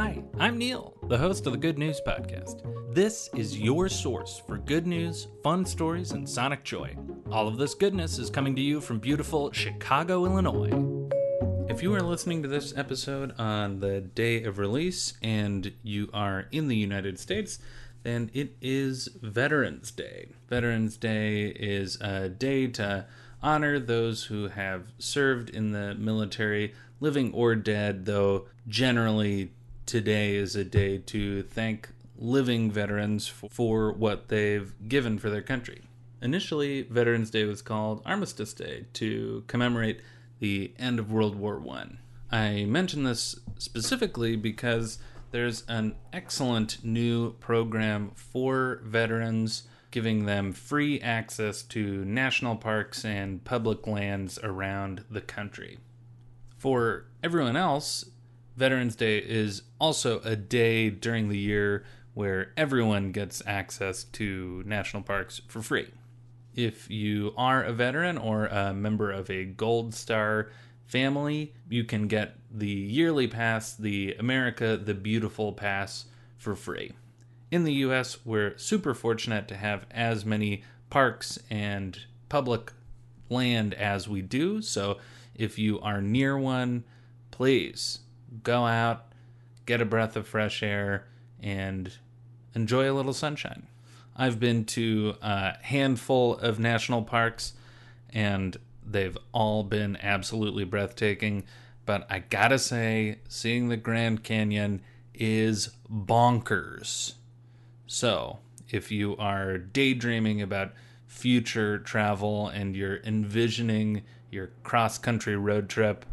Hi, I'm Neil, the host of the Good News Podcast. This is your source for good news, fun stories, and sonic joy. All of this goodness is coming to you from beautiful Chicago, Illinois. If you are listening to this episode on the day of release and you are in the United States, then it is Veterans Day. Veterans Day is a day to honor those who have served in the military, living or dead, though generally today is a day to thank living veterans for what they've given for their country. Initially, Veterans Day was called Armistice Day to commemorate the end of World War I. I mention this specifically because there's an excellent new program for veterans giving them free access to national parks and public lands around the country. For everyone else, Veterans Day is also a day during the year where everyone gets access to national parks for free. If you are a veteran or a member of a Gold Star family, you can get the yearly pass, the America the Beautiful Pass, for free. In the US, we're super fortunate to have as many parks and public land as we do. So if you are near one, please go out, get a breath of fresh air, and enjoy a little sunshine. I've been to a handful of national parks, and they've all been absolutely breathtaking. But I gotta say, seeing the Grand Canyon is bonkers. So, if you are daydreaming about future travel and you're envisioning your cross country road trip,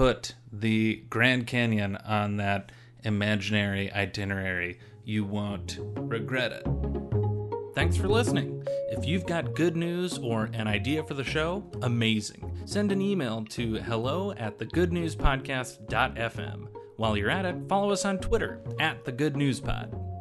put the Grand Canyon on that imaginary itinerary. You won't regret it. Thanks for listening. If you've got good news or an idea for the show, amazing. Send an email to hello at thegoodnewspodcast.fm. While you're at it, follow us on Twitter at the Good News Pod.